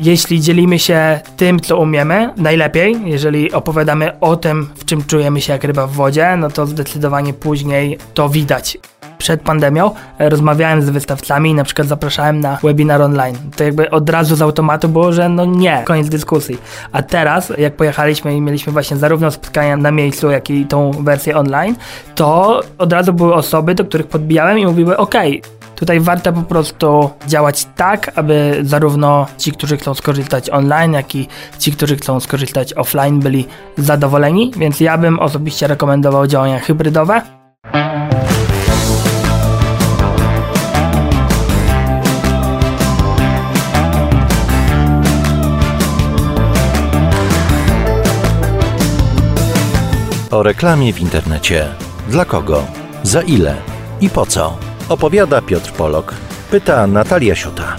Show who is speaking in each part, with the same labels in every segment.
Speaker 1: Jeśli dzielimy się tym, co umiemy, najlepiej, jeżeli opowiadamy o tym, w czym czujemy się jak ryba w wodzie, no to zdecydowanie później to widać przed pandemią rozmawiałem z wystawcami na przykład zapraszałem na webinar online. To jakby od razu z automatu było, że no nie, koniec dyskusji. A teraz, jak pojechaliśmy i mieliśmy właśnie zarówno spotkania na miejscu, jak i tą wersję online, to od razu były osoby, do których podbijałem i mówiły, ok, Tutaj warto po prostu działać tak, aby zarówno ci, którzy chcą skorzystać online, jak i ci, którzy chcą skorzystać offline, byli zadowoleni, więc ja bym osobiście rekomendował działania hybrydowe.
Speaker 2: O reklamie w internecie. Dla kogo? Za ile? I po co? Opowiada Piotr Polok. Pyta Natalia Siuta.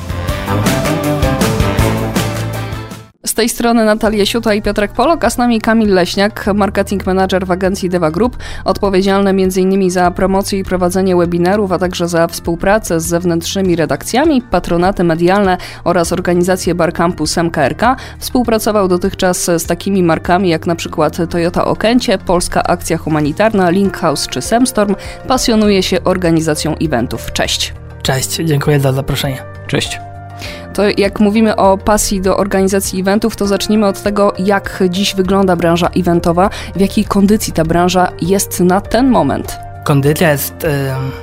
Speaker 3: Z tej strony Natalia Siuta i Piotrek Polok, a z nami Kamil Leśniak, marketing manager w agencji Deva Group, odpowiedzialny m.in. za promocję i prowadzenie webinarów, a także za współpracę z zewnętrznymi redakcjami, patronaty medialne oraz organizację Barcampus MKRK. Współpracował dotychczas z takimi markami jak na przykład Toyota Okęcie, Polska Akcja Humanitarna, Linkhouse czy Semstorm. Pasjonuje się organizacją eventów. Cześć.
Speaker 1: Cześć, dziękuję za zaproszenie.
Speaker 4: Cześć.
Speaker 3: To jak mówimy o pasji do organizacji eventów, to zacznijmy od tego, jak dziś wygląda branża eventowa, w jakiej kondycji ta branża jest na ten moment.
Speaker 1: Kondycja jest y,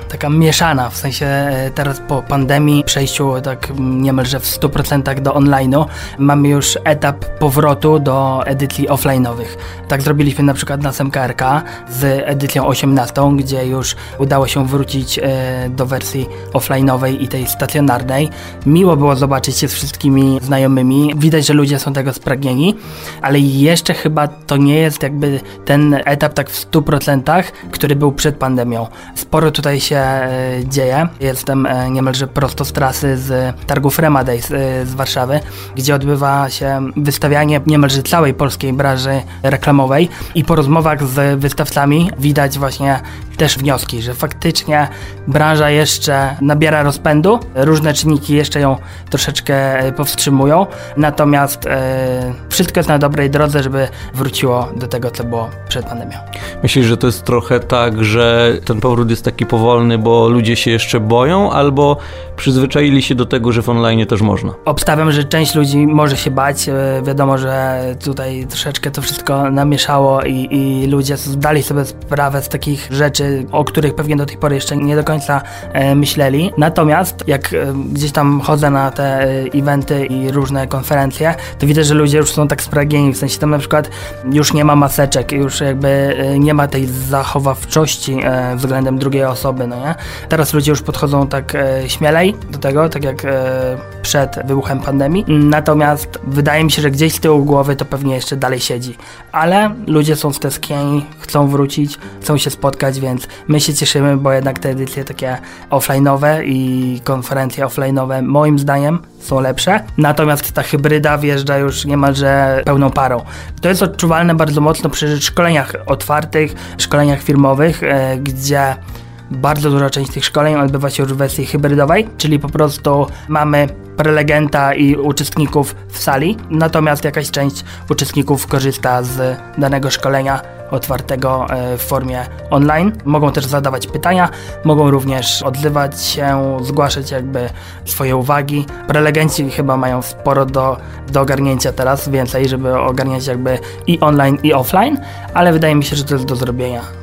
Speaker 1: taka mieszana, w sensie y, teraz po pandemii, przejściu tak niemalże w 100% do online'u, mamy już etap powrotu do edycji offline'owych. Tak zrobiliśmy na przykład na SMKRK z edycją 18, gdzie już udało się wrócić y, do wersji offline'owej i tej stacjonarnej. Miło było zobaczyć się z wszystkimi znajomymi. Widać, że ludzie są tego spragnieni, ale jeszcze chyba to nie jest jakby ten etap tak w 100%, który był przed pandemią. Sporo tutaj się e, dzieje. Jestem e, niemalże prosto z trasy z targów Remadays e, z Warszawy, gdzie odbywa się wystawianie niemalże całej polskiej branży reklamowej i po rozmowach z wystawcami widać właśnie też wnioski, że faktycznie branża jeszcze nabiera rozpędu, różne czynniki jeszcze ją troszeczkę powstrzymują, natomiast e, wszystko jest na dobrej drodze, żeby wróciło do tego, co było przed pandemią.
Speaker 4: Myślisz, że to jest trochę tak, że ten powrót jest taki powolny, bo ludzie się jeszcze boją, albo przyzwyczaili się do tego, że w online też można?
Speaker 1: Obstawiam, że część ludzi może się bać. E, wiadomo, że tutaj troszeczkę to wszystko namieszało i, i ludzie zdali sobie sprawę z takich rzeczy, o których pewnie do tej pory jeszcze nie do końca e, myśleli. Natomiast jak e, gdzieś tam chodzę na te eventy i różne konferencje, to widzę, że ludzie już są tak spragnieni, w sensie tam na przykład już nie ma maseczek, już jakby nie ma tej zachowawczości względem drugiej osoby, no nie? Teraz ludzie już podchodzą tak śmielej, do tego, tak jak e, przed wybuchem pandemii. Natomiast wydaje mi się, że gdzieś z tyłu głowy to pewnie jeszcze dalej siedzi. Ale ludzie są stęsknieni, chcą wrócić, chcą się spotkać, więc my się cieszymy, bo jednak te edycje takie offline'owe i konferencje offline'owe moim zdaniem są lepsze. Natomiast ta hybryda wjeżdża już niemalże pełną parą. To jest odczuwalne bardzo mocno przy szkoleniach otwartych, szkoleniach firmowych, e, gdzie bardzo duża część tych szkoleń odbywa się już w wersji hybrydowej, czyli po prostu mamy prelegenta i uczestników w sali, natomiast jakaś część uczestników korzysta z danego szkolenia otwartego e, w formie online. Mogą też zadawać pytania, mogą również odzywać się, zgłaszać jakby swoje uwagi. Prelegenci chyba mają sporo do, do ogarnięcia teraz, więcej, żeby ogarniać jakby i online i offline, ale wydaje mi się, że to jest do zrobienia.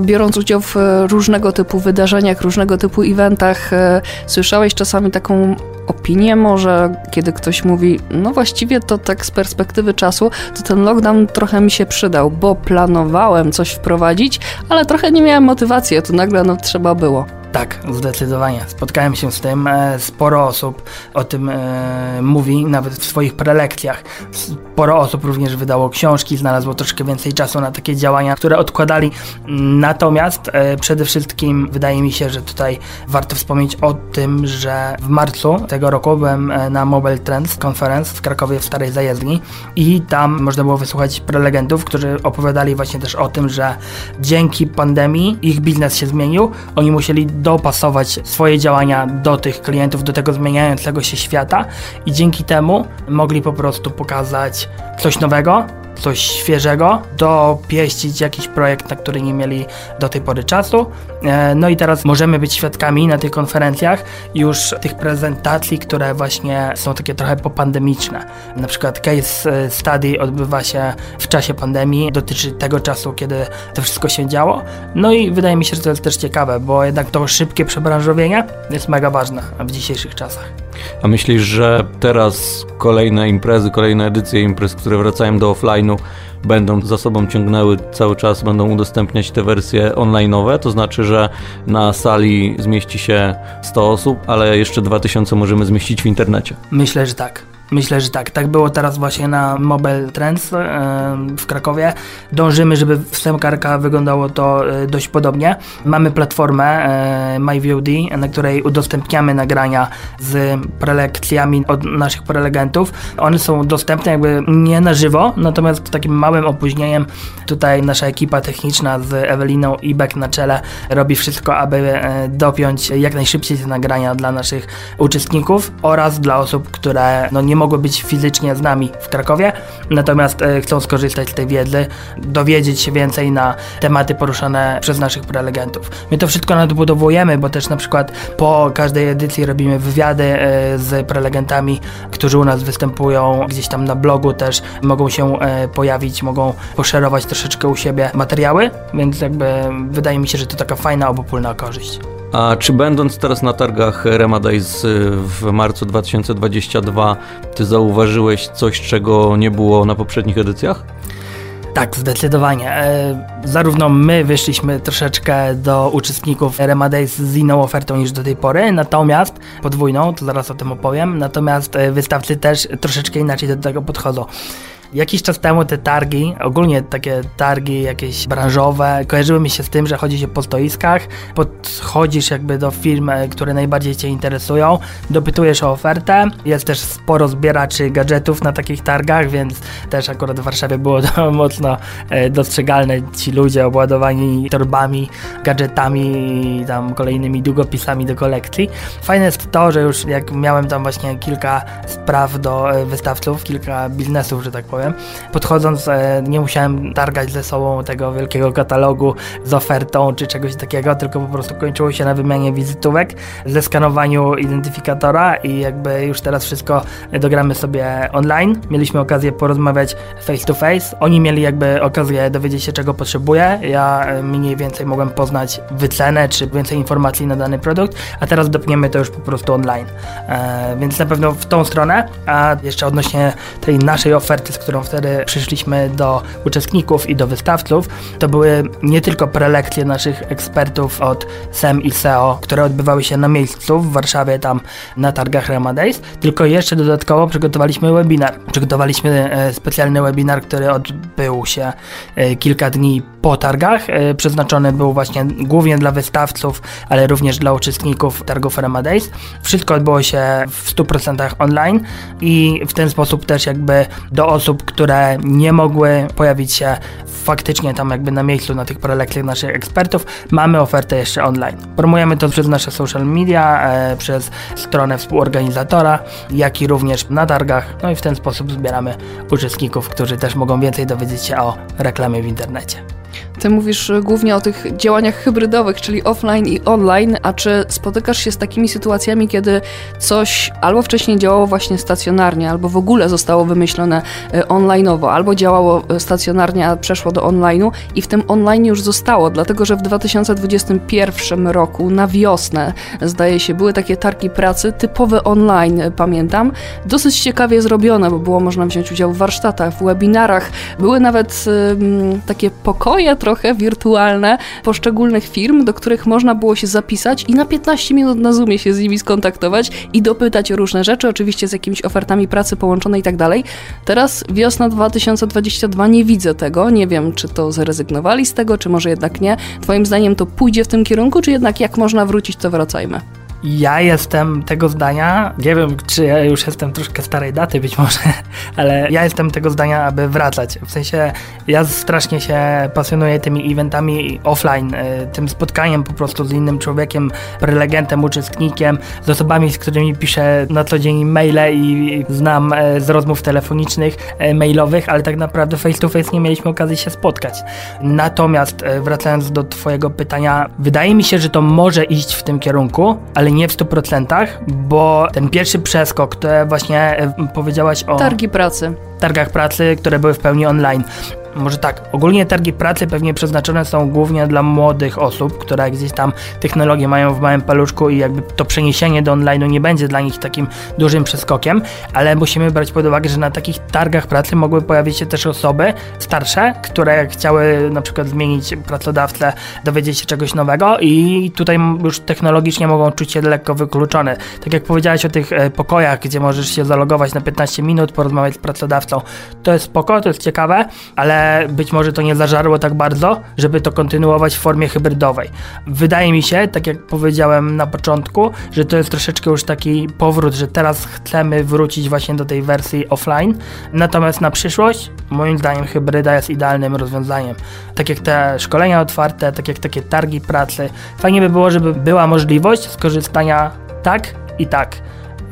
Speaker 3: Biorąc udział w e, różnego typu wydarzeniach, różnego typu eventach, e, słyszałeś czasami taką opinię może, kiedy ktoś mówi, no właściwie to tak z perspektywy czasu, to ten lockdown trochę mi się przydał, bo planowałem coś wprowadzić, ale trochę nie miałem motywacji, a tu nagle no trzeba było.
Speaker 1: Tak, zdecydowanie. Spotkałem się z tym. E, sporo osób o tym e, mówi, nawet w swoich prelekcjach. Sporo osób również wydało książki, znalazło troszkę więcej czasu na takie działania, które odkładali. Natomiast e, przede wszystkim wydaje mi się, że tutaj warto wspomnieć o tym, że w marcu tego roku byłem na Mobile Trends Conference w Krakowie w Starej Zajezdni i tam można było wysłuchać prelegentów, którzy opowiadali właśnie też o tym, że dzięki pandemii ich biznes się zmienił. Oni musieli dopasować swoje działania do tych klientów, do tego zmieniającego się świata i dzięki temu mogli po prostu pokazać coś nowego, coś świeżego, dopieścić jakiś projekt, na który nie mieli do tej pory czasu. E, no i teraz możemy być świadkami na tych konferencjach już tych prezentacji, które właśnie są takie trochę popandemiczne. Na przykład case e, study odbywa się w czasie pandemii, dotyczy tego czasu, kiedy to wszystko się działo. No i wydaje mi się, że to jest też ciekawe, bo jednak to szybkie przebranżowienie jest mega ważne w dzisiejszych czasach.
Speaker 4: A myślisz, że teraz kolejne imprezy, kolejne edycje imprez, które wracają do będą za sobą ciągnęły cały czas, będą udostępniać te wersje online'owe, to znaczy, że na sali zmieści się 100 osób, ale jeszcze 2000 możemy zmieścić w internecie.
Speaker 1: Myślę, że tak. Myślę, że tak. Tak było teraz właśnie na Mobile Trends w Krakowie. Dążymy, żeby w Semkarka wyglądało to e, dość podobnie. Mamy platformę e, MyVOD, na której udostępniamy nagrania z prelekcjami od naszych prelegentów. One są dostępne jakby nie na żywo, natomiast takim małym opóźnieniem tutaj nasza ekipa techniczna z Eweliną i Beck na czele robi wszystko, aby e, dopiąć jak najszybciej te nagrania dla naszych uczestników oraz dla osób, które no, nie mogły być fizycznie z nami w Krakowie, natomiast e, chcą skorzystać z tej wiedzy, dowiedzieć się więcej na tematy poruszane przez naszych prelegentów. My to wszystko nadbudowujemy, bo też na przykład po każdej edycji robimy wywiady e, z prelegentami, którzy u nas występują gdzieś tam na blogu też mogą się e, pojawić, mogą poszerować troszeczkę u siebie materiały, więc jakby wydaje mi się, że to taka fajna obopólna korzyść.
Speaker 4: A czy będąc teraz na targach Remadays w marcu 2022, ty zauważyłeś coś, czego nie było na poprzednich edycjach?
Speaker 1: Tak, zdecydowanie. E, zarówno my wyszliśmy troszeczkę do uczestników Remadays z inną ofertą niż do tej pory, natomiast podwójną, to zaraz o tym opowiem, natomiast e, wystawcy też troszeczkę inaczej do tego podchodzą. Jakiś czas temu te targi, ogólnie takie targi jakieś branżowe, kojarzyły mi się z tym, że chodzi się po stoiskach, podchodzisz jakby do firm, e, które najbardziej Cię interesują, dopytujesz o ofertę, jest też sporo zbieraczy gadżetów na takich targach, więc też akurat w Warszawie było to mocno e, dostrzegalne, ci ludzie obładowani torbami, gadżetami i tam kolejnymi długopisami do kolekcji. Fajne jest to, że już jak miałem tam właśnie kilka spraw do e, wystawców, kilka biznesów, że tak powiem, powiem. Podchodząc, e, nie musiałem targać ze sobą tego wielkiego katalogu z ofertą czy czegoś takiego, tylko po prostu kończyło się na wymianie wizytówek, zeskanowaniu identyfikatora i jakby już teraz wszystko dogramy sobie online. Mieliśmy okazję porozmawiać face to face. Oni mieli jakby okazję dowiedzieć się, czego potrzebuję. Ja e, mniej więcej mogłem poznać wycenę czy więcej informacji na dany produkt, a teraz dopniemy to już po prostu online. E, więc na pewno w tą stronę, a jeszcze odnośnie tej naszej oferty, z którą wtedy przyszliśmy do uczestników i do wystawców, to były nie tylko prelekcje naszych ekspertów od SEM i SEO, które odbywały się na miejscu w Warszawie, tam na targach Rema Days, tylko jeszcze dodatkowo przygotowaliśmy webinar. Przygotowaliśmy e, specjalny webinar, który odbył się e, kilka dni po targach. E, przeznaczony był właśnie głównie dla wystawców, ale również dla uczestników targów Rema Days. Wszystko odbyło się w 100% online i w ten sposób też jakby do osób, które nie mogły pojawić się faktycznie tam jakby na miejscu na tych prelekcjach naszych ekspertów, mamy ofertę jeszcze online. Promujemy to przez nasze social media, e, przez stronę współorganizatora, jak i również na targach, no i w ten sposób zbieramy uczestników, którzy też mogą więcej dowiedzieć się o reklamie w internecie.
Speaker 3: Ty mówisz głównie o tych działaniach hybrydowych, czyli offline i online, a czy spotykasz się z takimi sytuacjami, kiedy coś albo wcześniej działało właśnie stacjonarnie, albo w ogóle zostało wymyślone e, online'owo, albo działało e, stacjonarnie, a przeszło do online'u i w tym online już zostało, dlatego że w 2021 roku na wiosnę, zdaje się, były takie targi pracy typowe online, e, pamiętam, dosyć ciekawie zrobione, bo było można wziąć udział w warsztatach, w webinarach, były nawet takie pokoje, wirtualne poszczególnych firm, do których można było się zapisać i na 15 minut na Zoomie się z nimi skontaktować i dopytać o różne rzeczy, oczywiście z jakimiś ofertami pracy połączone i tak dalej. Teraz wiosna 2022 nie widzę tego, nie wiem czy to zrezygnowali z tego, czy może jednak nie. Twoim zdaniem to pójdzie w tym kierunku, czy jednak jak można wrócić, to wracajmy?
Speaker 1: Ja jestem tego zdania, nie wiem czy ja już jestem troszkę starej daty być może, ale ja jestem tego zdania, aby wracać. W sensie ja strasznie się pasjonuję tymi eventami offline, y, tym spotkaniem po prostu z innym człowiekiem, prelegentem, uczestnikiem, z osobami, z którymi piszę na co dzień maile i znam y, z rozmów telefonicznych, y, mailowych, ale tak naprawdę face to face nie mieliśmy okazji się spotkać. Natomiast wracając do twojego pytania, wydaje mi się, że to może iść w tym kierunku, ale nie w 100%, bo ten pierwszy przeskok, który właśnie powiedziałaś o...
Speaker 3: Targi pracy.
Speaker 1: targach pracy, które były w pełni online może tak, ogólnie targi pracy pewnie przeznaczone są głównie dla młodych osób, które gdzieś tam technologię mają w małym paluszku i jakby to przeniesienie do online'u nie będzie dla nich takim dużym przeskokiem, ale musimy brać pod uwagę, że na takich targach pracy mogły pojawić się też osoby starsze, które chciały na przykład zmienić pracodawcę, dowiedzieć się czegoś nowego i tutaj już technologicznie mogą czuć się lekko wykluczone. Tak jak powiedziałeś o tych e, pokojach, gdzie możesz się zalogować na 15 minut, porozmawiać z pracodawcą, to jest spoko, to jest ciekawe, ale być może to nie zażarło tak bardzo, żeby to kontynuować w formie hybrydowej. Wydaje mi się, tak jak powiedziałem na początku, że to jest troszeczkę już taki powrót, że teraz chcemy wrócić właśnie do tej wersji offline. Natomiast na przyszłość, moim zdaniem, hybryda jest idealnym rozwiązaniem. Tak jak te szkolenia otwarte, tak jak takie targi pracy. Fajnie by było, żeby była możliwość skorzystania tak i tak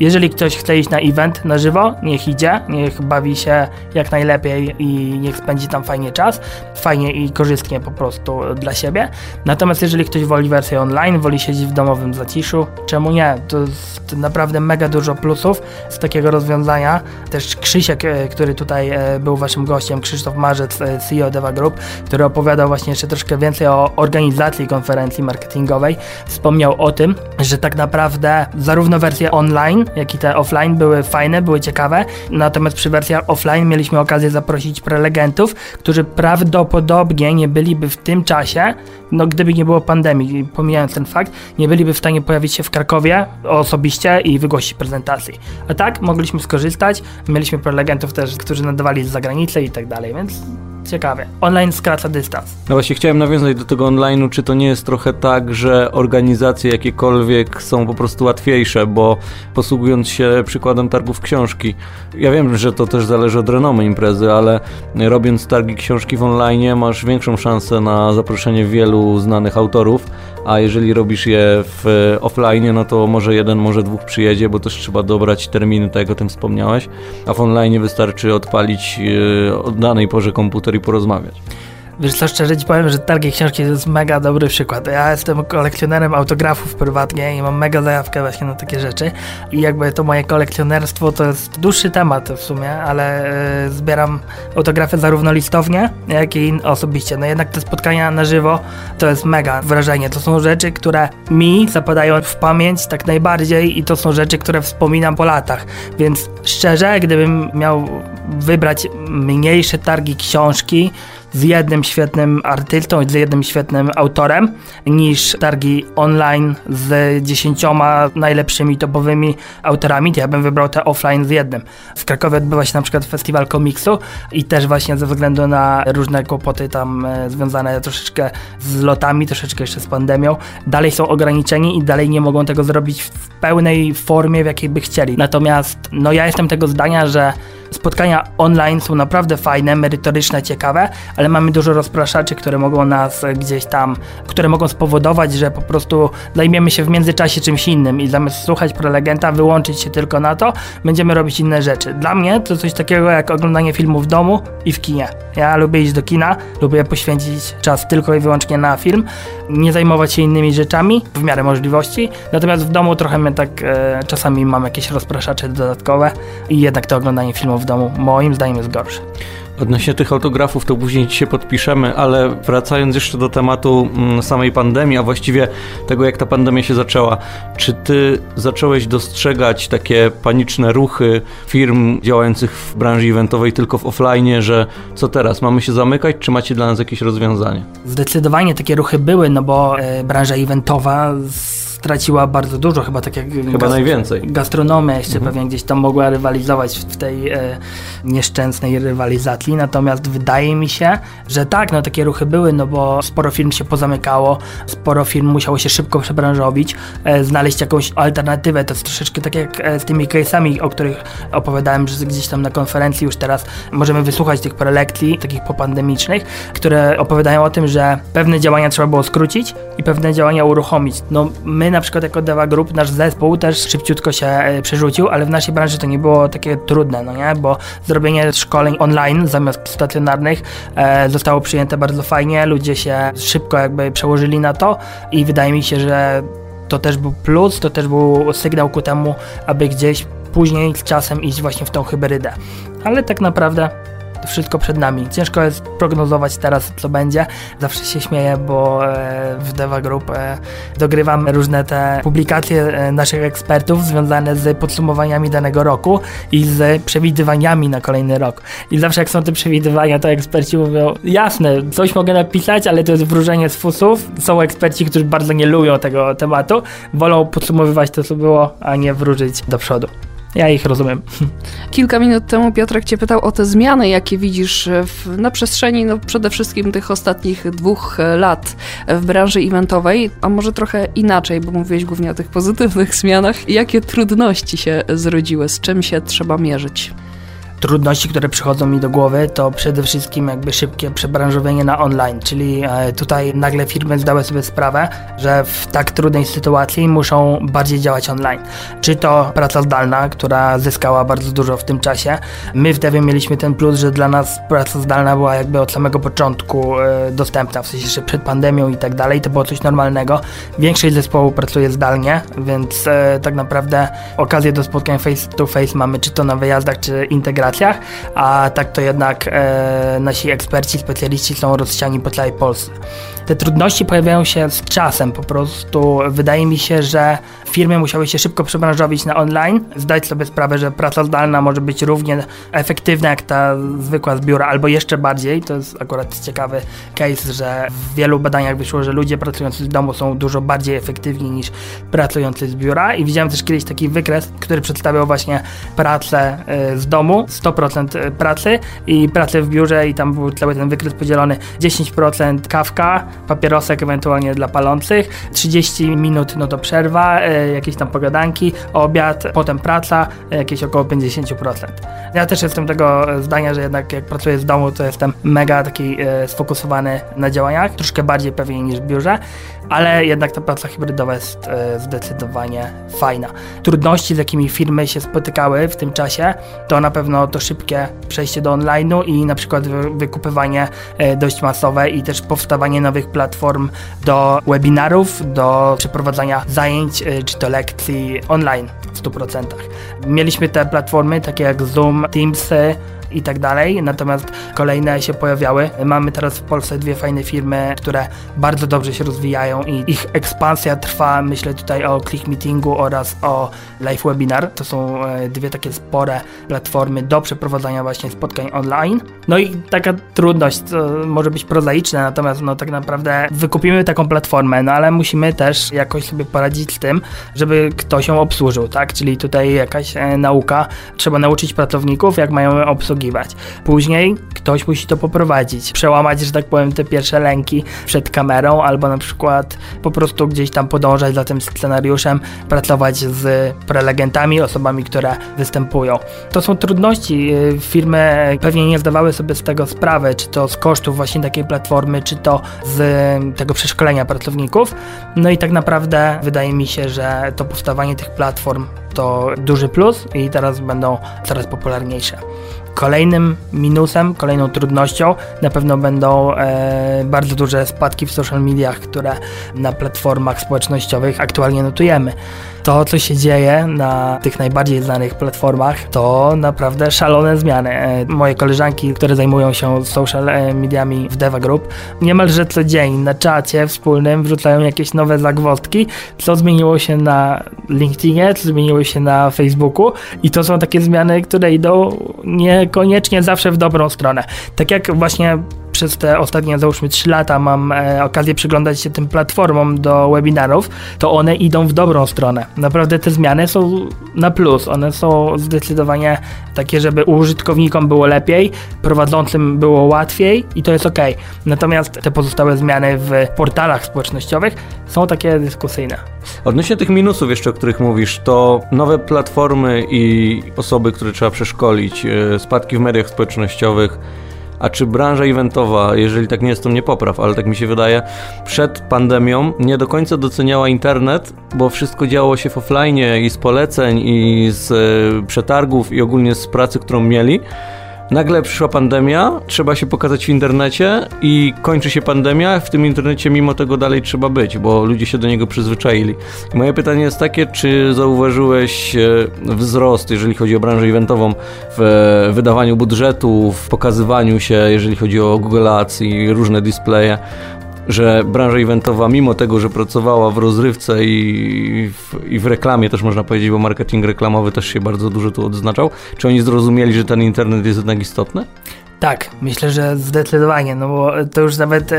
Speaker 1: jeżeli ktoś chce iść na event na żywo, niech idzie, niech bawi się jak najlepiej i niech spędzi tam fajnie czas, fajnie i korzystnie po prostu dla siebie. Natomiast jeżeli ktoś woli wersję online, woli siedzieć w domowym zaciszu, czemu nie? To jest naprawdę mega dużo plusów z takiego rozwiązania. Też Krzysiek, e, który tutaj e, był waszym gościem, Krzysztof Marzec, e, CEO Deva Group, który opowiadał właśnie jeszcze troszkę więcej o organizacji konferencji marketingowej, wspomniał o tym, że tak naprawdę zarówno wersja online, jak i te offline były fajne, były ciekawe. Natomiast przy wersjach offline mieliśmy okazję zaprosić prelegentów, którzy prawdopodobnie nie byliby w tym czasie, no gdyby nie było pandemii, pomijając ten fakt, nie byliby w stanie pojawić się w Krakowie osobiście i wygłosić prezentacji. A tak mogliśmy skorzystać, mieliśmy prelegentów też, którzy nadawali z zagranicy i tak dalej, więc ciekawie. Online skraca dystans.
Speaker 4: No właśnie chciałem nawiązać do tego online'u, czy to nie jest trochę tak, że organizacje jakiekolwiek są po prostu łatwiejsze, bo posługując się przykładem targów książki, ja wiem, że to też zależy od renomy imprezy, ale robiąc targi książki w online masz większą szansę na zaproszenie wielu znanych autorów, a jeżeli robisz je w offline, no to może jeden, może dwóch przyjedzie, bo też trzeba dobrać terminy, tak jak o tym wspomniałeś, a w online wystarczy odpalić yy, od danej porze komputer i porozmawiać.
Speaker 1: Wiesz co, szczerze ci powiem, że targi książki to jest mega dobry przykład. Ja jestem kolekcjonerem autografów prywatnie i mam mega zajawkę właśnie na takie rzeczy. I jakby to moje kolekcjonerstwo to jest dłuższy temat w sumie, ale yy, zbieram autografy zarówno listownie, jak i osobiście. No jednak te spotkania na żywo to jest mega wrażenie. To są rzeczy, które mi zapadają w pamięć tak najbardziej i to są rzeczy, które wspominam po latach. Więc szczerze, gdybym miał wybrać mniejsze targi książki, z jednym świetnym artystą z jednym świetnym autorem niż targi online z dziesięcioma najlepszymi topowymi autorami. Ja bym wybrał te offline z jednym. W Krakowie odbywa się na przykład festiwal komiksu i też właśnie ze względu na różne kłopoty tam e, związane troszeczkę z lotami, troszeczkę jeszcze z pandemią, dalej są ograniczeni i dalej nie mogą tego zrobić w pełnej formie, w jakiej by chcieli. Natomiast no ja jestem tego zdania, że spotkania online są naprawdę fajne, merytoryczne, ciekawe, ale mamy dużo rozpraszaczy, które mogą nas gdzieś tam, które mogą spowodować, że po prostu zajmiemy się w międzyczasie czymś innym i zamiast słuchać prelegenta, wyłączyć się tylko na to, będziemy robić inne rzeczy. Dla mnie to coś takiego jak oglądanie filmu w domu i w kinie. Ja lubię iść do kina, lubię poświęcić czas tylko i wyłącznie na film, nie zajmować się innymi rzeczami w miarę możliwości, natomiast w domu trochę mnie tak e, czasami mam jakieś rozpraszacze dodatkowe i jednak to oglądanie filmu w domu moim zdaniem jest gorsze.
Speaker 4: Odnośnie tych autografów to później się podpiszemy, ale wracając jeszcze do tematu mm, samej pandemii, a właściwie tego jak ta pandemia się zaczęła, czy ty zacząłeś dostrzegać takie paniczne ruchy firm działających w branży eventowej tylko w offline, że co teraz, mamy się zamykać, czy macie dla nas jakieś rozwiązanie?
Speaker 1: Zdecydowanie takie ruchy były, no bo e, branża eventowa z straciła bardzo dużo, chyba tak jak
Speaker 4: chyba najwięcej.
Speaker 1: Gastronomia jeszcze mhm. pewnie gdzieś tam mogła rywalizować w tej e, nieszczęsnej rywalizacji, natomiast wydaje mi się, że tak, no takie ruchy były, no bo sporo firm się pozamykało, sporo firm musiało się szybko przebranżowić, e, znaleźć jakąś alternatywę, to jest troszeczkę tak jak e, z tymi case'ami, o których opowiadałem że gdzieś tam na konferencji, już teraz możemy wysłuchać tych prelekcji, takich popandemicznych, które opowiadają o tym, że pewne działania trzeba było skrócić i pewne działania uruchomić. No my na przykład jako Deva Group, nasz zespół też szybciutko się e, przerzucił, ale w naszej branży to nie było takie trudne, no nie, bo zrobienie szkoleń online zamiast stacjonarnych e, zostało przyjęte bardzo fajnie, ludzie się szybko jakby przełożyli na to i wydaje mi się, że to też był plus, to też był sygnał ku temu, aby gdzieś później z czasem iść właśnie w tą hybrydę. Ale tak naprawdę wszystko przed nami. Ciężko jest prognozować teraz, co będzie. Zawsze się śmieję, bo e, w Deva Group e, dogrywam różne te publikacje e, naszych ekspertów związane z podsumowaniami danego roku i z przewidywaniami na kolejny rok. I zawsze jak są te przewidywania, to eksperci mówią, jasne, coś mogę napisać, ale to jest wróżenie z fusów. Są eksperci, którzy bardzo nie lubią tego tematu, wolą podsumowywać to, co było, a nie wróżyć do przodu. Ja ich rozumiem.
Speaker 3: Kilka minut temu Piotrek cię pytał o te zmiany, jakie widzisz w, na przestrzeni no, przede wszystkim tych ostatnich dwóch lat w branży eventowej, a może trochę inaczej, bo mówiłeś głównie o tych pozytywnych zmianach. Jakie trudności się zrodziły, z czym się trzeba mierzyć?
Speaker 1: Trudności, które przychodzą mi do głowy, to przede wszystkim jakby szybkie przebranżowienie na online, czyli e, tutaj nagle firmy zdały sobie sprawę, że w tak trudnej sytuacji muszą bardziej działać online. Czy to praca zdalna, która zyskała bardzo dużo w tym czasie. My w Devie mieliśmy ten plus, że dla nas praca zdalna była jakby od samego początku e, dostępna, w sensie jeszcze przed pandemią i tak dalej, to było coś normalnego. Większość zespołu pracuje zdalnie, więc e, tak naprawdę okazję do spotkań face to face mamy czy to na wyjazdach, czy integracji a tak to jednak e, nasi eksperci, specjaliści są rozsiani po całej Polsce. Te trudności pojawiają się z czasem, po prostu wydaje mi się, że firmy musiały się szybko przebranżowić na online, zdać sobie sprawę, że praca zdalna może być równie efektywna jak ta zwykła z biura, albo jeszcze bardziej. To jest akurat ciekawy case, że w wielu badaniach wyszło, że ludzie pracujący z domu są dużo bardziej efektywni niż pracujący z biura i widziałem też kiedyś taki wykres, który przedstawiał właśnie pracę e, z domu, 100% pracy i pracę w biurze i tam był cały ten wykres podzielony 10% kawka, papierosek ewentualnie dla palących, 30 minut no to przerwa, e, jakieś tam pogadanki, obiad, potem praca, e, jakieś około 50%. Ja też jestem tego zdania, że jednak jak pracuję z domu, to jestem mega taki e, sfokusowany na działaniach, troszkę bardziej pewnie niż w biurze, ale jednak ta praca hybrydowa jest zdecydowanie fajna. Trudności, z jakimi firmy się spotykały w tym czasie, to na pewno to szybkie przejście do online'u i na przykład wykupywanie dość masowe i też powstawanie nowych platform do webinarów, do przeprowadzania zajęć y, czy to lekcji online w 100%. Mieliśmy te platformy takie jak Zoom, Teams, i tak dalej, natomiast kolejne się pojawiały. Mamy teraz w Polsce dwie fajne firmy, które bardzo dobrze się rozwijają i ich ekspansja trwa, myślę tutaj o Click Meetingu oraz o Live Webinar. To są e, dwie takie spore platformy do przeprowadzania właśnie spotkań online. No i taka trudność, może być prozaiczna, natomiast no tak naprawdę wykupimy taką platformę, no ale musimy też jakoś sobie poradzić z tym, żeby ktoś ją obsłużył, tak? Czyli tutaj jakaś e, nauka, trzeba nauczyć pracowników, jak mają obsługiwać obsługiwać. Później ktoś musi to poprowadzić, przełamać, że tak powiem, te pierwsze lęki przed kamerą, albo na przykład po prostu gdzieś tam podążać za tym scenariuszem, pracować z prelegentami, osobami, które występują. To są trudności. Firmy pewnie nie zdawały sobie z tego sprawy, czy to z kosztów właśnie takiej platformy, czy to z tego przeszkolenia pracowników. No i tak naprawdę wydaje mi się, że to powstawanie tych platform to duży plus i teraz będą coraz popularniejsze. Kolejnym minusem, kolejną trudnością. Na pewno będą e, bardzo duże spadki w social mediach, które na platformach społecznościowych aktualnie notujemy to, co się dzieje na tych najbardziej znanych platformach, to naprawdę szalone zmiany. E, moje koleżanki, które zajmują się social e, mediami w Deva Group, niemalże co dzień na czacie wspólnym wrzucają jakieś nowe zagwozdki, co zmieniło się na LinkedInie, co zmieniło się na Facebooku i to są takie zmiany, które idą niekoniecznie zawsze w dobrą stronę. Tak jak właśnie przez te ostatnie, załóżmy 3 lata mam e, okazję przyglądać się tym platformom do webinarów, to one idą w dobrą stronę. Naprawdę te zmiany są na plus. One są zdecydowanie takie, żeby użytkownikom było lepiej, prowadzącym było łatwiej i to jest ok. Natomiast te pozostałe zmiany w portalach społecznościowych są takie dyskusyjne.
Speaker 4: Odnośnie tych minusów jeszcze, o których mówisz, to nowe platformy i osoby, które trzeba przeszkolić, e, spadki w mediach społecznościowych, a czy branża eventowa, jeżeli tak nie jest, to mnie popraw, ale tak mi się wydaje, przed pandemią nie do końca doceniała internet, bo wszystko działo się w offline i z poleceń, i z e, przetargów, i ogólnie z pracy, którą mieli. Nagle przyszła pandemia, trzeba się pokazać w internecie i kończy się pandemia, w tym internecie mimo tego dalej trzeba być, bo ludzie się do niego przyzwyczaili. Moje pytanie jest takie, czy zauważyłeś e, wzrost, jeżeli chodzi o branżę eventową, w e, wydawaniu budżetu, w pokazywaniu się, jeżeli chodzi o Google Ads i różne displaye, że branża eventowa, mimo tego, że pracowała w rozrywce i w, i w, reklamie też można powiedzieć, bo marketing reklamowy też się bardzo dużo tu odznaczał, czy oni zrozumieli, że ten internet jest jednak istotny?
Speaker 1: Tak, myślę, że zdecydowanie, no bo to już nawet e,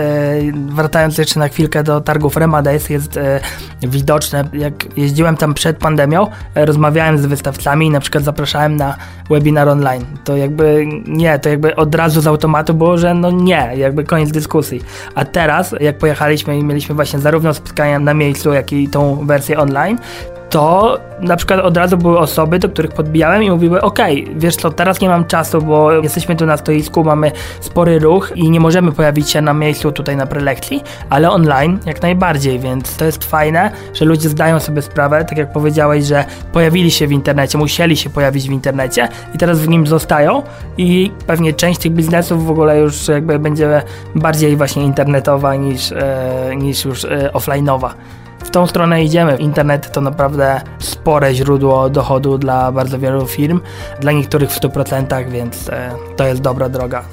Speaker 1: wracając jeszcze na chwilkę do targów Remadays jest e, widoczne, jak jeździłem tam przed pandemią, e, rozmawiałem z wystawcami i na przykład zapraszałem na webinar online, to jakby nie, to jakby od razu z automatu było, że no nie, jakby koniec dyskusji. A teraz, jak pojechaliśmy i mieliśmy właśnie zarówno spotkania na miejscu, jak i tą wersję online, to na przykład od razu były osoby, do których podbijałem i mówiły: OK, wiesz co, teraz nie mam czasu, bo jesteśmy tu na stoisku, mamy spory ruch i nie możemy pojawić się na miejscu tutaj na prelekcji, ale online jak najbardziej, więc to jest fajne, że ludzie zdają sobie sprawę, tak jak powiedziałeś, że pojawili się w internecie, musieli się pojawić w internecie i teraz w nim zostają i pewnie część tych biznesów w ogóle już jakby będzie bardziej właśnie internetowa niż, e, niż już e, offline'owa w tą stronę idziemy. Internet to naprawdę spore źródło dochodu dla bardzo wielu firm, dla niektórych w 100%, więc e, to jest dobra droga.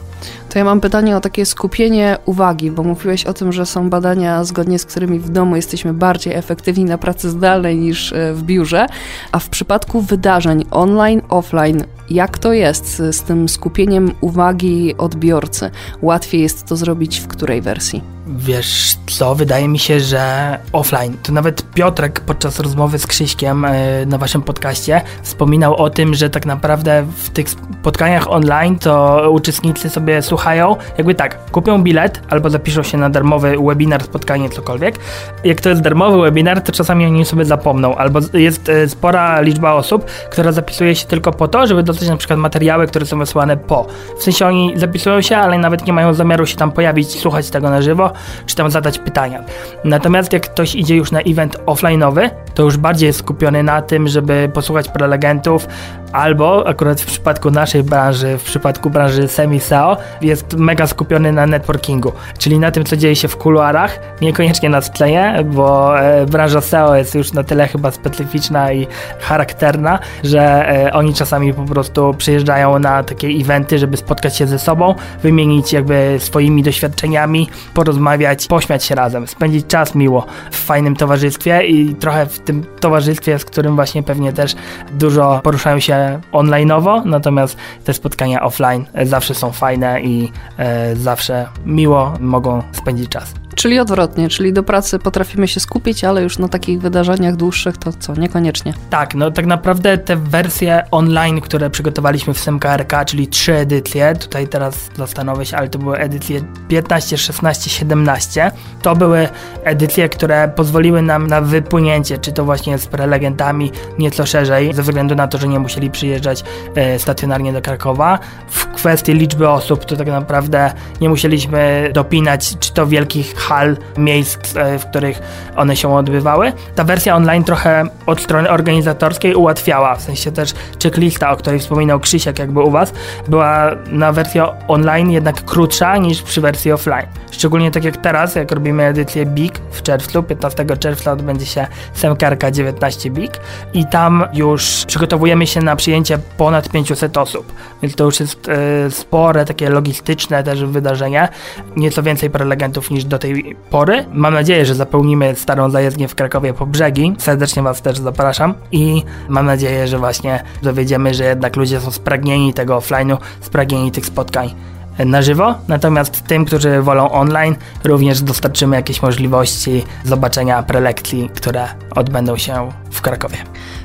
Speaker 3: To ja mam pytanie o takie skupienie uwagi, bo mówiłeś o tym, że są badania, zgodnie z którymi w domu jesteśmy bardziej efektywni na pracy zdalnej niż e, w biurze, a w przypadku wydarzeń online, offline, jak to jest z tym skupieniem uwagi odbiorcy? Łatwiej jest to zrobić w której wersji?
Speaker 1: Wiesz co, wydaje mi się, że offline. To nawet Piotrek podczas rozmowy z Krzyśkiem e, na waszym podcaście wspominał o tym, że tak naprawdę w tych spotkaniach online to uczestnicy sobie słuchają, jakby tak, kupią bilet albo zapiszą się na darmowy webinar, spotkanie, cokolwiek. Jak to jest darmowy webinar, to czasami oni sobie zapomną, albo jest e, spora liczba osób, która zapisuje się tylko po to, żeby dostać na przykład materiały, które są wysłane po. W sensie oni zapisują się, ale nawet nie mają zamiaru się tam pojawić, słuchać tego na żywo, czy tam zadać pytania. Natomiast jak ktoś idzie już na event offline'owy, to już bardziej jest skupiony na tym, żeby posłuchać prelegentów, albo akurat w przypadku naszej branży, w przypadku branży semi-SEO, jest mega skupiony na networkingu, czyli na tym, co dzieje się w kuluarach, niekoniecznie na scenie, bo e, branża SEO jest już na tyle chyba specyficzna i charakterna, że e, oni czasami po prostu przyjeżdżają na takie eventy, żeby spotkać się ze sobą, wymienić jakby swoimi doświadczeniami, porozmawiać, pośmiać się razem, spędzić czas miło w fajnym towarzystwie i trochę w tym towarzystwie, z którym właśnie pewnie też dużo poruszają się onlineowo, natomiast te spotkania offline zawsze są fajne i e, zawsze miło mogą spędzić czas.
Speaker 3: Czyli odwrotnie, czyli do pracy potrafimy się skupić, ale już na takich wydarzeniach dłuższych to co, niekoniecznie.
Speaker 1: Tak, no tak naprawdę te wersje online, które przygotowaliśmy w SMKRK, czyli trzy edycje, tutaj teraz zastanowię się, ale to były edycje 15, 16, 17, to były edycje, które pozwoliły nam na wypłynięcie, czy to właśnie z prelegentami nieco szerzej, ze względu na to, że nie musieli przyjeżdżać e, stacjonarnie do Krakowa. W kwestii liczby osób, to tak naprawdę nie musieliśmy dopinać, czy to wielkich hal, miejsc, e, w których one się odbywały. Ta wersja online trochę od strony organizatorskiej ułatwiała, w sensie też checklista, o której wspominał Krzysiek jakby u Was, była na wersji online jednak krótsza niż przy wersji offline. Szczególnie tak jak teraz, jak robimy edycję BIG w czerwcu, 15 czerwca odbędzie się Semkarka 19 BIG i tam już przygotowujemy się na przyjęcie ponad 500 osób, więc to już jest e, spore takie logistyczne też wydarzenie, nieco więcej prelegentów niż do tej pory. Mam nadzieję, że zapełnimy starą zajezdnię w Krakowie po brzegi. Serdecznie Was też zapraszam i mam nadzieję, że właśnie dowiedziemy, że jednak ludzie są spragnieni tego offline'u, spragnieni tych spotkań na żywo, natomiast tym, którzy wolą online, również dostarczymy jakieś możliwości zobaczenia prelekcji, które odbędą się w Krakowie.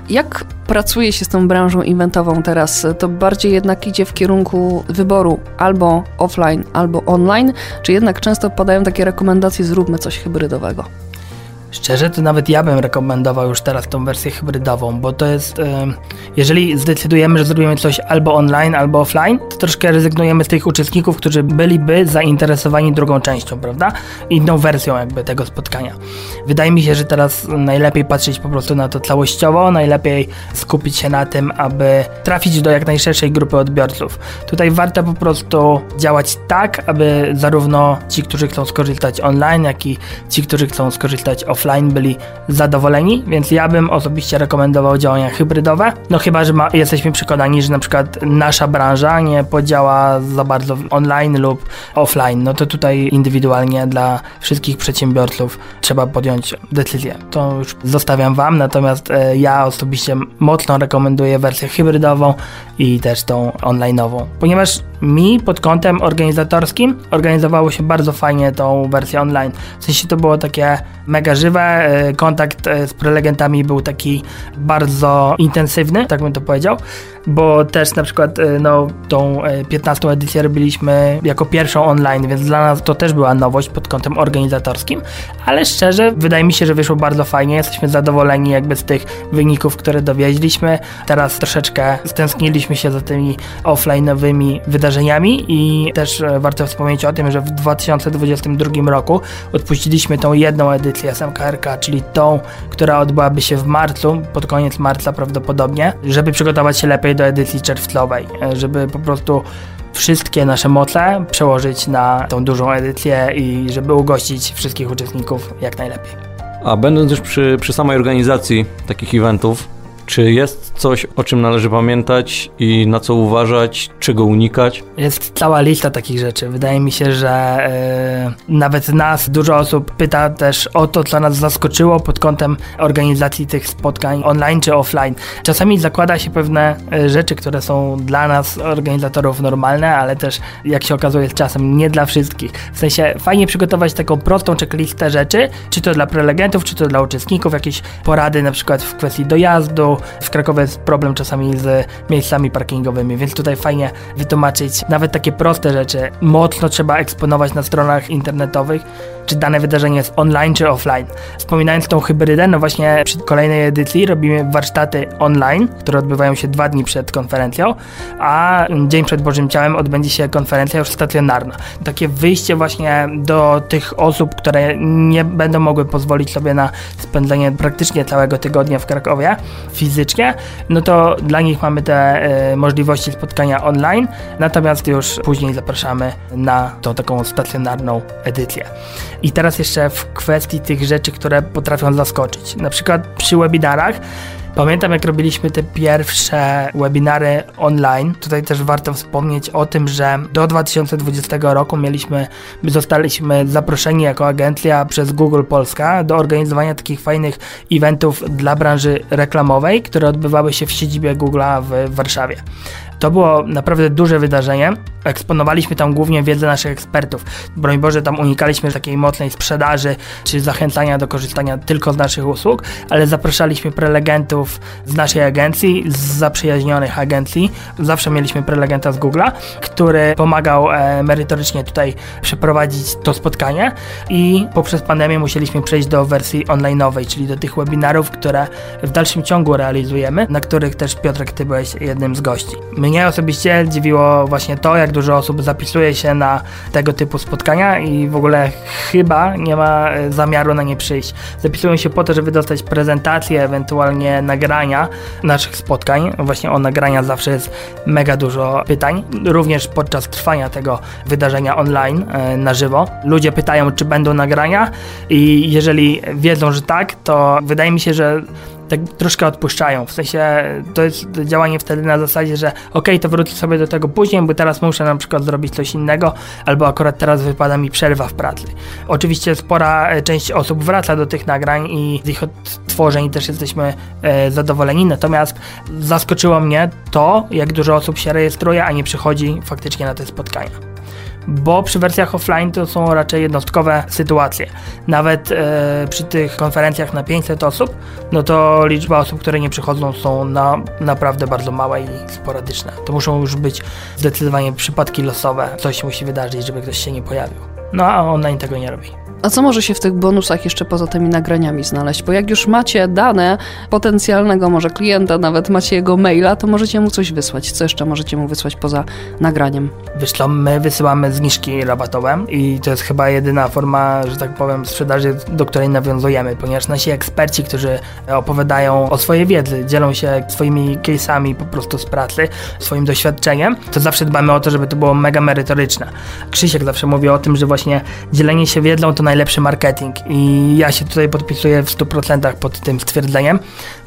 Speaker 3: Jak pracuje się z tą branżą eventową teraz? To bardziej jednak idzie w kierunku wyboru albo offline, albo online, czy jednak często padają takie rekomendacje, zróbmy coś hybrydowego?
Speaker 1: Szczerze, to nawet ja bym rekomendował już teraz tą wersję hybrydową, bo to jest, jeżeli zdecydujemy, że zrobimy coś albo online, albo offline, to troszkę rezygnujemy z tych uczestników, którzy byliby zainteresowani drugą częścią, prawda? Inną wersją jakby tego spotkania. Wydaje mi się, że teraz najlepiej patrzeć po prostu na to całościowo, najlepiej skupić się na tym, aby trafić do jak najszerszej grupy odbiorców. Tutaj warto po prostu działać tak, aby zarówno ci, którzy chcą skorzystać online, jak i ci, którzy chcą skorzystać offline, offline byli zadowoleni, więc ja bym osobiście rekomendował działania hybrydowe. No chyba, że ma, jesteśmy przekonani, że na przykład nasza branża nie podziała za bardzo online lub offline, no to tutaj indywidualnie dla wszystkich przedsiębiorców trzeba podjąć decyzję. To już zostawiam Wam, natomiast e, ja osobiście mocno rekomenduję wersję hybrydową i też tą online'ową, ponieważ mi pod kątem organizatorskim organizowało się bardzo fajnie tą wersję online. W sensie to było takie mega żywe, e, kontakt e, z prelegentami był taki bardzo intensywny, tak bym to powiedział bo też na przykład e, no, tą 15 e, edycję robiliśmy jako pierwszą online, więc dla nas to też była nowość pod kątem organizatorskim, ale szczerze wydaje mi się, że wyszło bardzo fajnie, jesteśmy zadowoleni jakby z tych wyników, które dowieźliśmy. Teraz troszeczkę stęskniliśmy się za tymi offline'owymi wydarzeniami i też e, warto wspomnieć o tym, że w 2022 roku odpuściliśmy tą jedną edycję SMKRK, czyli tą, która odbyłaby się w marcu, pod koniec marca prawdopodobnie, żeby przygotować się lepiej do edycji czerwcowej, e, żeby po prostu wszystkie nasze moce przełożyć na tą dużą edycję i żeby ugościć wszystkich uczestników jak najlepiej.
Speaker 4: A będąc już przy, przy samej organizacji takich eventów, czy jest coś, o czym należy pamiętać i na co uważać, czego unikać?
Speaker 1: Jest cała lista takich rzeczy. Wydaje mi się, że yy, nawet nas dużo osób pyta też o to, co nas zaskoczyło pod kątem organizacji tych spotkań online czy offline. Czasami zakłada się pewne e, rzeczy, które są dla nas, organizatorów, normalne, ale też, jak się okazuje, z czasem nie dla wszystkich. W sensie fajnie przygotować taką prostą checklistę rzeczy, czy to dla prelegentów, czy to dla uczestników, jakieś porady na przykład w kwestii dojazdu, w Krakowie jest problem czasami z miejscami parkingowymi, więc tutaj fajnie wytłumaczyć nawet takie proste rzeczy. Mocno trzeba eksponować na stronach internetowych, czy dane wydarzenie jest online czy offline. Wspominając tą hybrydę, no właśnie przy kolejnej edycji robimy warsztaty online, które odbywają się dwa dni przed konferencją, a dzień przed Bożym Ciałem odbędzie się konferencja już stacjonarna. Takie wyjście właśnie do tych osób, które nie będą mogły pozwolić sobie na spędzenie praktycznie całego tygodnia w Krakowie fizycznie, no to dla nich mamy te y, możliwości spotkania online, natomiast już później zapraszamy na tą taką stacjonarną edycję. I teraz jeszcze w kwestii tych rzeczy, które potrafią zaskoczyć. Na przykład przy webinarach Pamiętam, jak robiliśmy te pierwsze webinary online. Tutaj też warto wspomnieć o tym, że do 2020 roku mieliśmy, zostaliśmy zaproszeni jako agencja przez Google Polska do organizowania takich fajnych eventów dla branży reklamowej, które odbywały się w siedzibie Google'a w Warszawie. To było naprawdę duże wydarzenie. Eksponowaliśmy tam głównie wiedzę naszych ekspertów. Broń Boże, tam unikaliśmy takiej mocnej sprzedaży czy zachęcania do korzystania tylko z naszych usług, ale zapraszaliśmy prelegentów z naszej agencji, z zaprzyjaźnionych agencji. Zawsze mieliśmy prelegenta z Google'a, który pomagał e, merytorycznie tutaj przeprowadzić to spotkanie i poprzez pandemię musieliśmy przejść do wersji online'owej, czyli do tych webinarów, które w dalszym ciągu realizujemy, na których też Piotrek, ty byłeś jednym z gości. Mnie osobiście dziwiło właśnie to, jak dużo osób zapisuje się na tego typu spotkania i w ogóle chyba nie ma e, zamiaru na nie przyjść. Zapisują się po to, żeby dostać prezentacje, ewentualnie nagrania naszych spotkań. Właśnie o nagrania zawsze jest mega dużo pytań, również podczas trwania tego wydarzenia online e, na żywo. Ludzie pytają, czy będą nagrania i jeżeli wiedzą, że tak, to wydaje mi się, że tak troszkę odpuszczają. W sensie to jest działanie wtedy na zasadzie, że ok, to wrócę sobie do tego później, bo teraz muszę na przykład zrobić coś innego, albo akurat teraz wypada mi przerwa w pracy. Oczywiście spora e, część osób wraca do tych nagrań i z ich odtworzeń też jesteśmy e, zadowoleni, natomiast zaskoczyło mnie to, jak dużo osób się rejestruje, a nie przychodzi faktycznie na te spotkania. Bo przy wersjach offline to są raczej jednostkowe sytuacje. Nawet e, przy tych konferencjach na 500 osób, no to liczba osób, które nie przychodzą są na, naprawdę bardzo małe i sporadyczne. To muszą już być zdecydowanie przypadki losowe. Coś musi wydarzyć, żeby ktoś się nie pojawił. No a online tego nie robi.
Speaker 3: A co może się w tych bonusach jeszcze poza tymi nagraniami znaleźć? Bo jak już macie dane potencjalnego może klienta, nawet macie jego maila, to możecie mu coś wysłać. Co jeszcze możecie mu wysłać poza nagraniem?
Speaker 1: Co, my wysyłamy zniżki rabatowe i to jest chyba jedyna forma, że tak powiem, sprzedaży, do której nawiązujemy, ponieważ nasi eksperci, którzy opowiadają o swojej wiedzy, dzielą się swoimi case'ami po prostu z pracy, swoim doświadczeniem, to zawsze dbamy o to, żeby to było mega merytoryczne. Krzysiek zawsze mówi o tym, że właśnie dzielenie się wiedzą to najlepszy marketing i ja się tutaj podpisuję w 100% pod tym stwierdzeniem,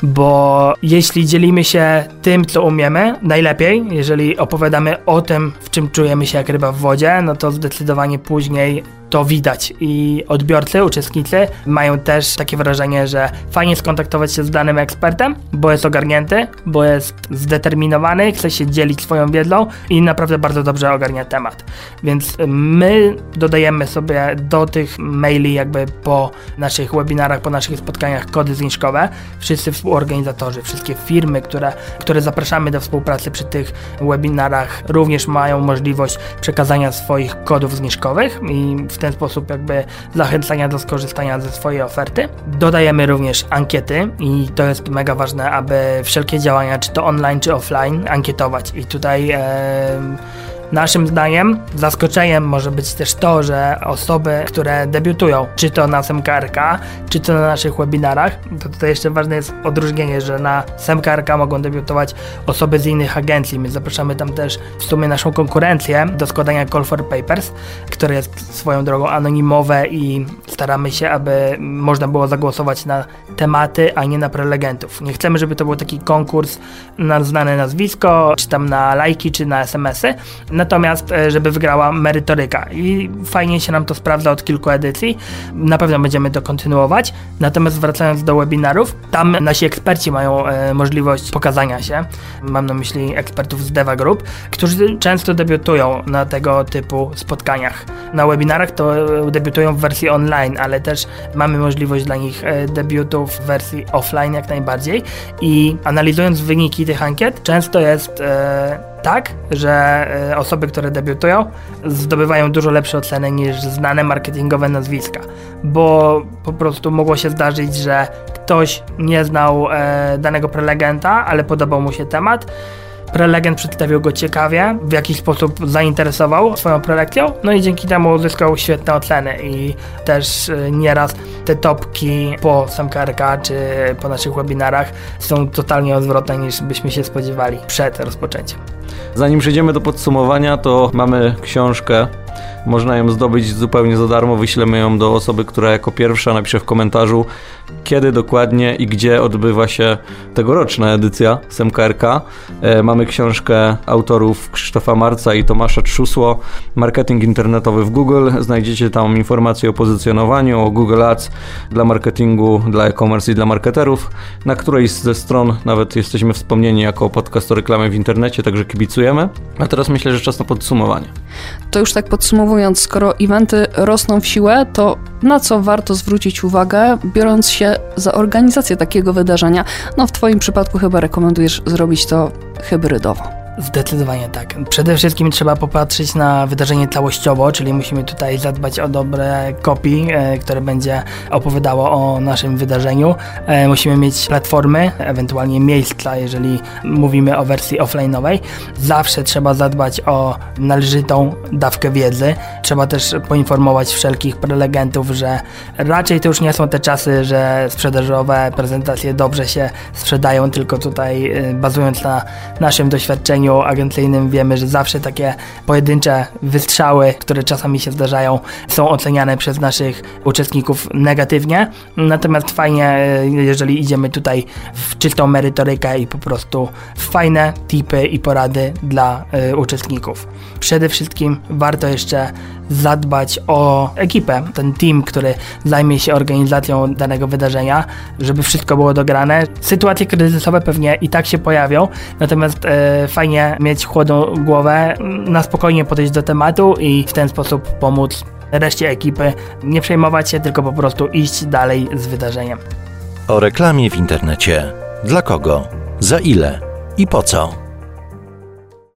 Speaker 1: bo jeśli dzielimy się tym, co umiemy, najlepiej, jeżeli opowiadamy o tym, w czym czujemy się jak ryba w wodzie, no to zdecydowanie później to widać i odbiorcy, uczestnicy mają też takie wrażenie, że fajnie skontaktować się z danym ekspertem, bo jest ogarnięty, bo jest zdeterminowany, chce się dzielić swoją wiedzą i naprawdę bardzo dobrze ogarnia temat. Więc my dodajemy sobie do tych maili jakby po naszych webinarach, po naszych spotkaniach kody zniżkowe. Wszyscy współorganizatorzy, wszystkie firmy, które, które zapraszamy do współpracy przy tych webinarach również mają możliwość przekazania swoich kodów zniżkowych i w ten sposób jakby zachęcania do skorzystania ze swojej oferty. Dodajemy również ankiety i to jest mega ważne, aby wszelkie działania, czy to online, czy offline, ankietować. I tutaj e, Naszym zdaniem zaskoczeniem może być też to, że osoby, które debiutują, czy to na SMKRK, czy to na naszych webinarach, to tutaj jeszcze ważne jest odróżnienie, że na SMKRK mogą debiutować osoby z innych agencji. My zapraszamy tam też w sumie naszą konkurencję do składania Call for Papers, które jest swoją drogą anonimowe i staramy się, aby można było zagłosować na tematy, a nie na prelegentów. Nie chcemy, żeby to był taki konkurs na znane nazwisko, czy tam na lajki, czy na SMS-y natomiast e, żeby wygrała merytoryka. I fajnie się nam to sprawdza od kilku edycji, na pewno będziemy to kontynuować, natomiast wracając do webinarów, tam nasi eksperci mają e, możliwość pokazania się, mam na myśli ekspertów z Deva Group, którzy często debiutują na tego typu spotkaniach. Na webinarach to e, debiutują w wersji online, ale też mamy możliwość dla nich debiutów w wersji offline jak najbardziej. I analizując wyniki tych ankiet, często jest tak, że e, osoby, które debiutują, zdobywają dużo lepsze oceny niż znane marketingowe nazwiska, bo po prostu mogło się zdarzyć, że ktoś nie znał e, danego prelegenta, ale podobał mu się temat. Prelegent przedstawił go ciekawie, w jakiś sposób zainteresował swoją prelekcją, no i dzięki temu uzyskał świetne oceny i też e, nieraz te topki po SMKRK czy po naszych webinarach są totalnie odwrotne niż byśmy się spodziewali przed rozpoczęciem.
Speaker 4: Zanim przejdziemy do podsumowania, to mamy książkę. Można ją zdobyć zupełnie za darmo. Wyślemy ją do osoby, która jako pierwsza napisze w komentarzu, kiedy dokładnie i gdzie odbywa się tegoroczna edycja SMKRK. E, mamy książkę autorów Krzysztofa Marca i Tomasza Trzusło, Marketing internetowy w Google. Znajdziecie tam informacje o pozycjonowaniu, o Google Ads dla marketingu, dla e-commerce i dla marketerów. Na którejś ze stron nawet jesteśmy wspomnieni jako podcast o reklamie w internecie, także kibicujemy. A teraz myślę, że czas na podsumowanie.
Speaker 3: To już tak podsumowując, skoro eventy rosną w siłę, to na co warto zwrócić uwagę, biorąc się za organizację takiego wydarzenia? No w Twoim przypadku chyba rekomendujesz zrobić to hybrydowo.
Speaker 1: Zdecydowanie tak. Przede wszystkim trzeba popatrzeć na wydarzenie całościowo, czyli musimy tutaj zadbać o dobre kopii, e, które będzie opowiadało o naszym wydarzeniu. E, musimy mieć platformy, ewentualnie miejsca, jeżeli mówimy o wersji offline'owej. Zawsze trzeba zadbać o należytą dawkę wiedzy. Trzeba też poinformować wszelkich prelegentów, że raczej to już nie są te czasy, że sprzedażowe prezentacje dobrze się sprzedają, tylko tutaj e, bazując na naszym doświadczeniu szkoleniu agencyjnym wiemy, że zawsze takie pojedyncze wystrzały, które czasami się zdarzają, są oceniane przez naszych uczestników negatywnie. Natomiast fajnie, e, jeżeli idziemy tutaj w czystą merytorykę i po prostu fajne tipy i porady dla y, uczestników. Przede wszystkim warto jeszcze zadbać o ekipę, ten team, który zajmie się organizacją danego wydarzenia, żeby wszystko było dograne. Sytuacje kryzysowe pewnie i tak się pojawią, natomiast e, fajnie mieć chłodną głowę, na spokojnie podejść do tematu i w ten sposób pomóc reszcie ekipy nie przejmować się, tylko po prostu iść dalej z wydarzeniem.
Speaker 2: O reklamie w internecie. Dla kogo? Za ile? I po co?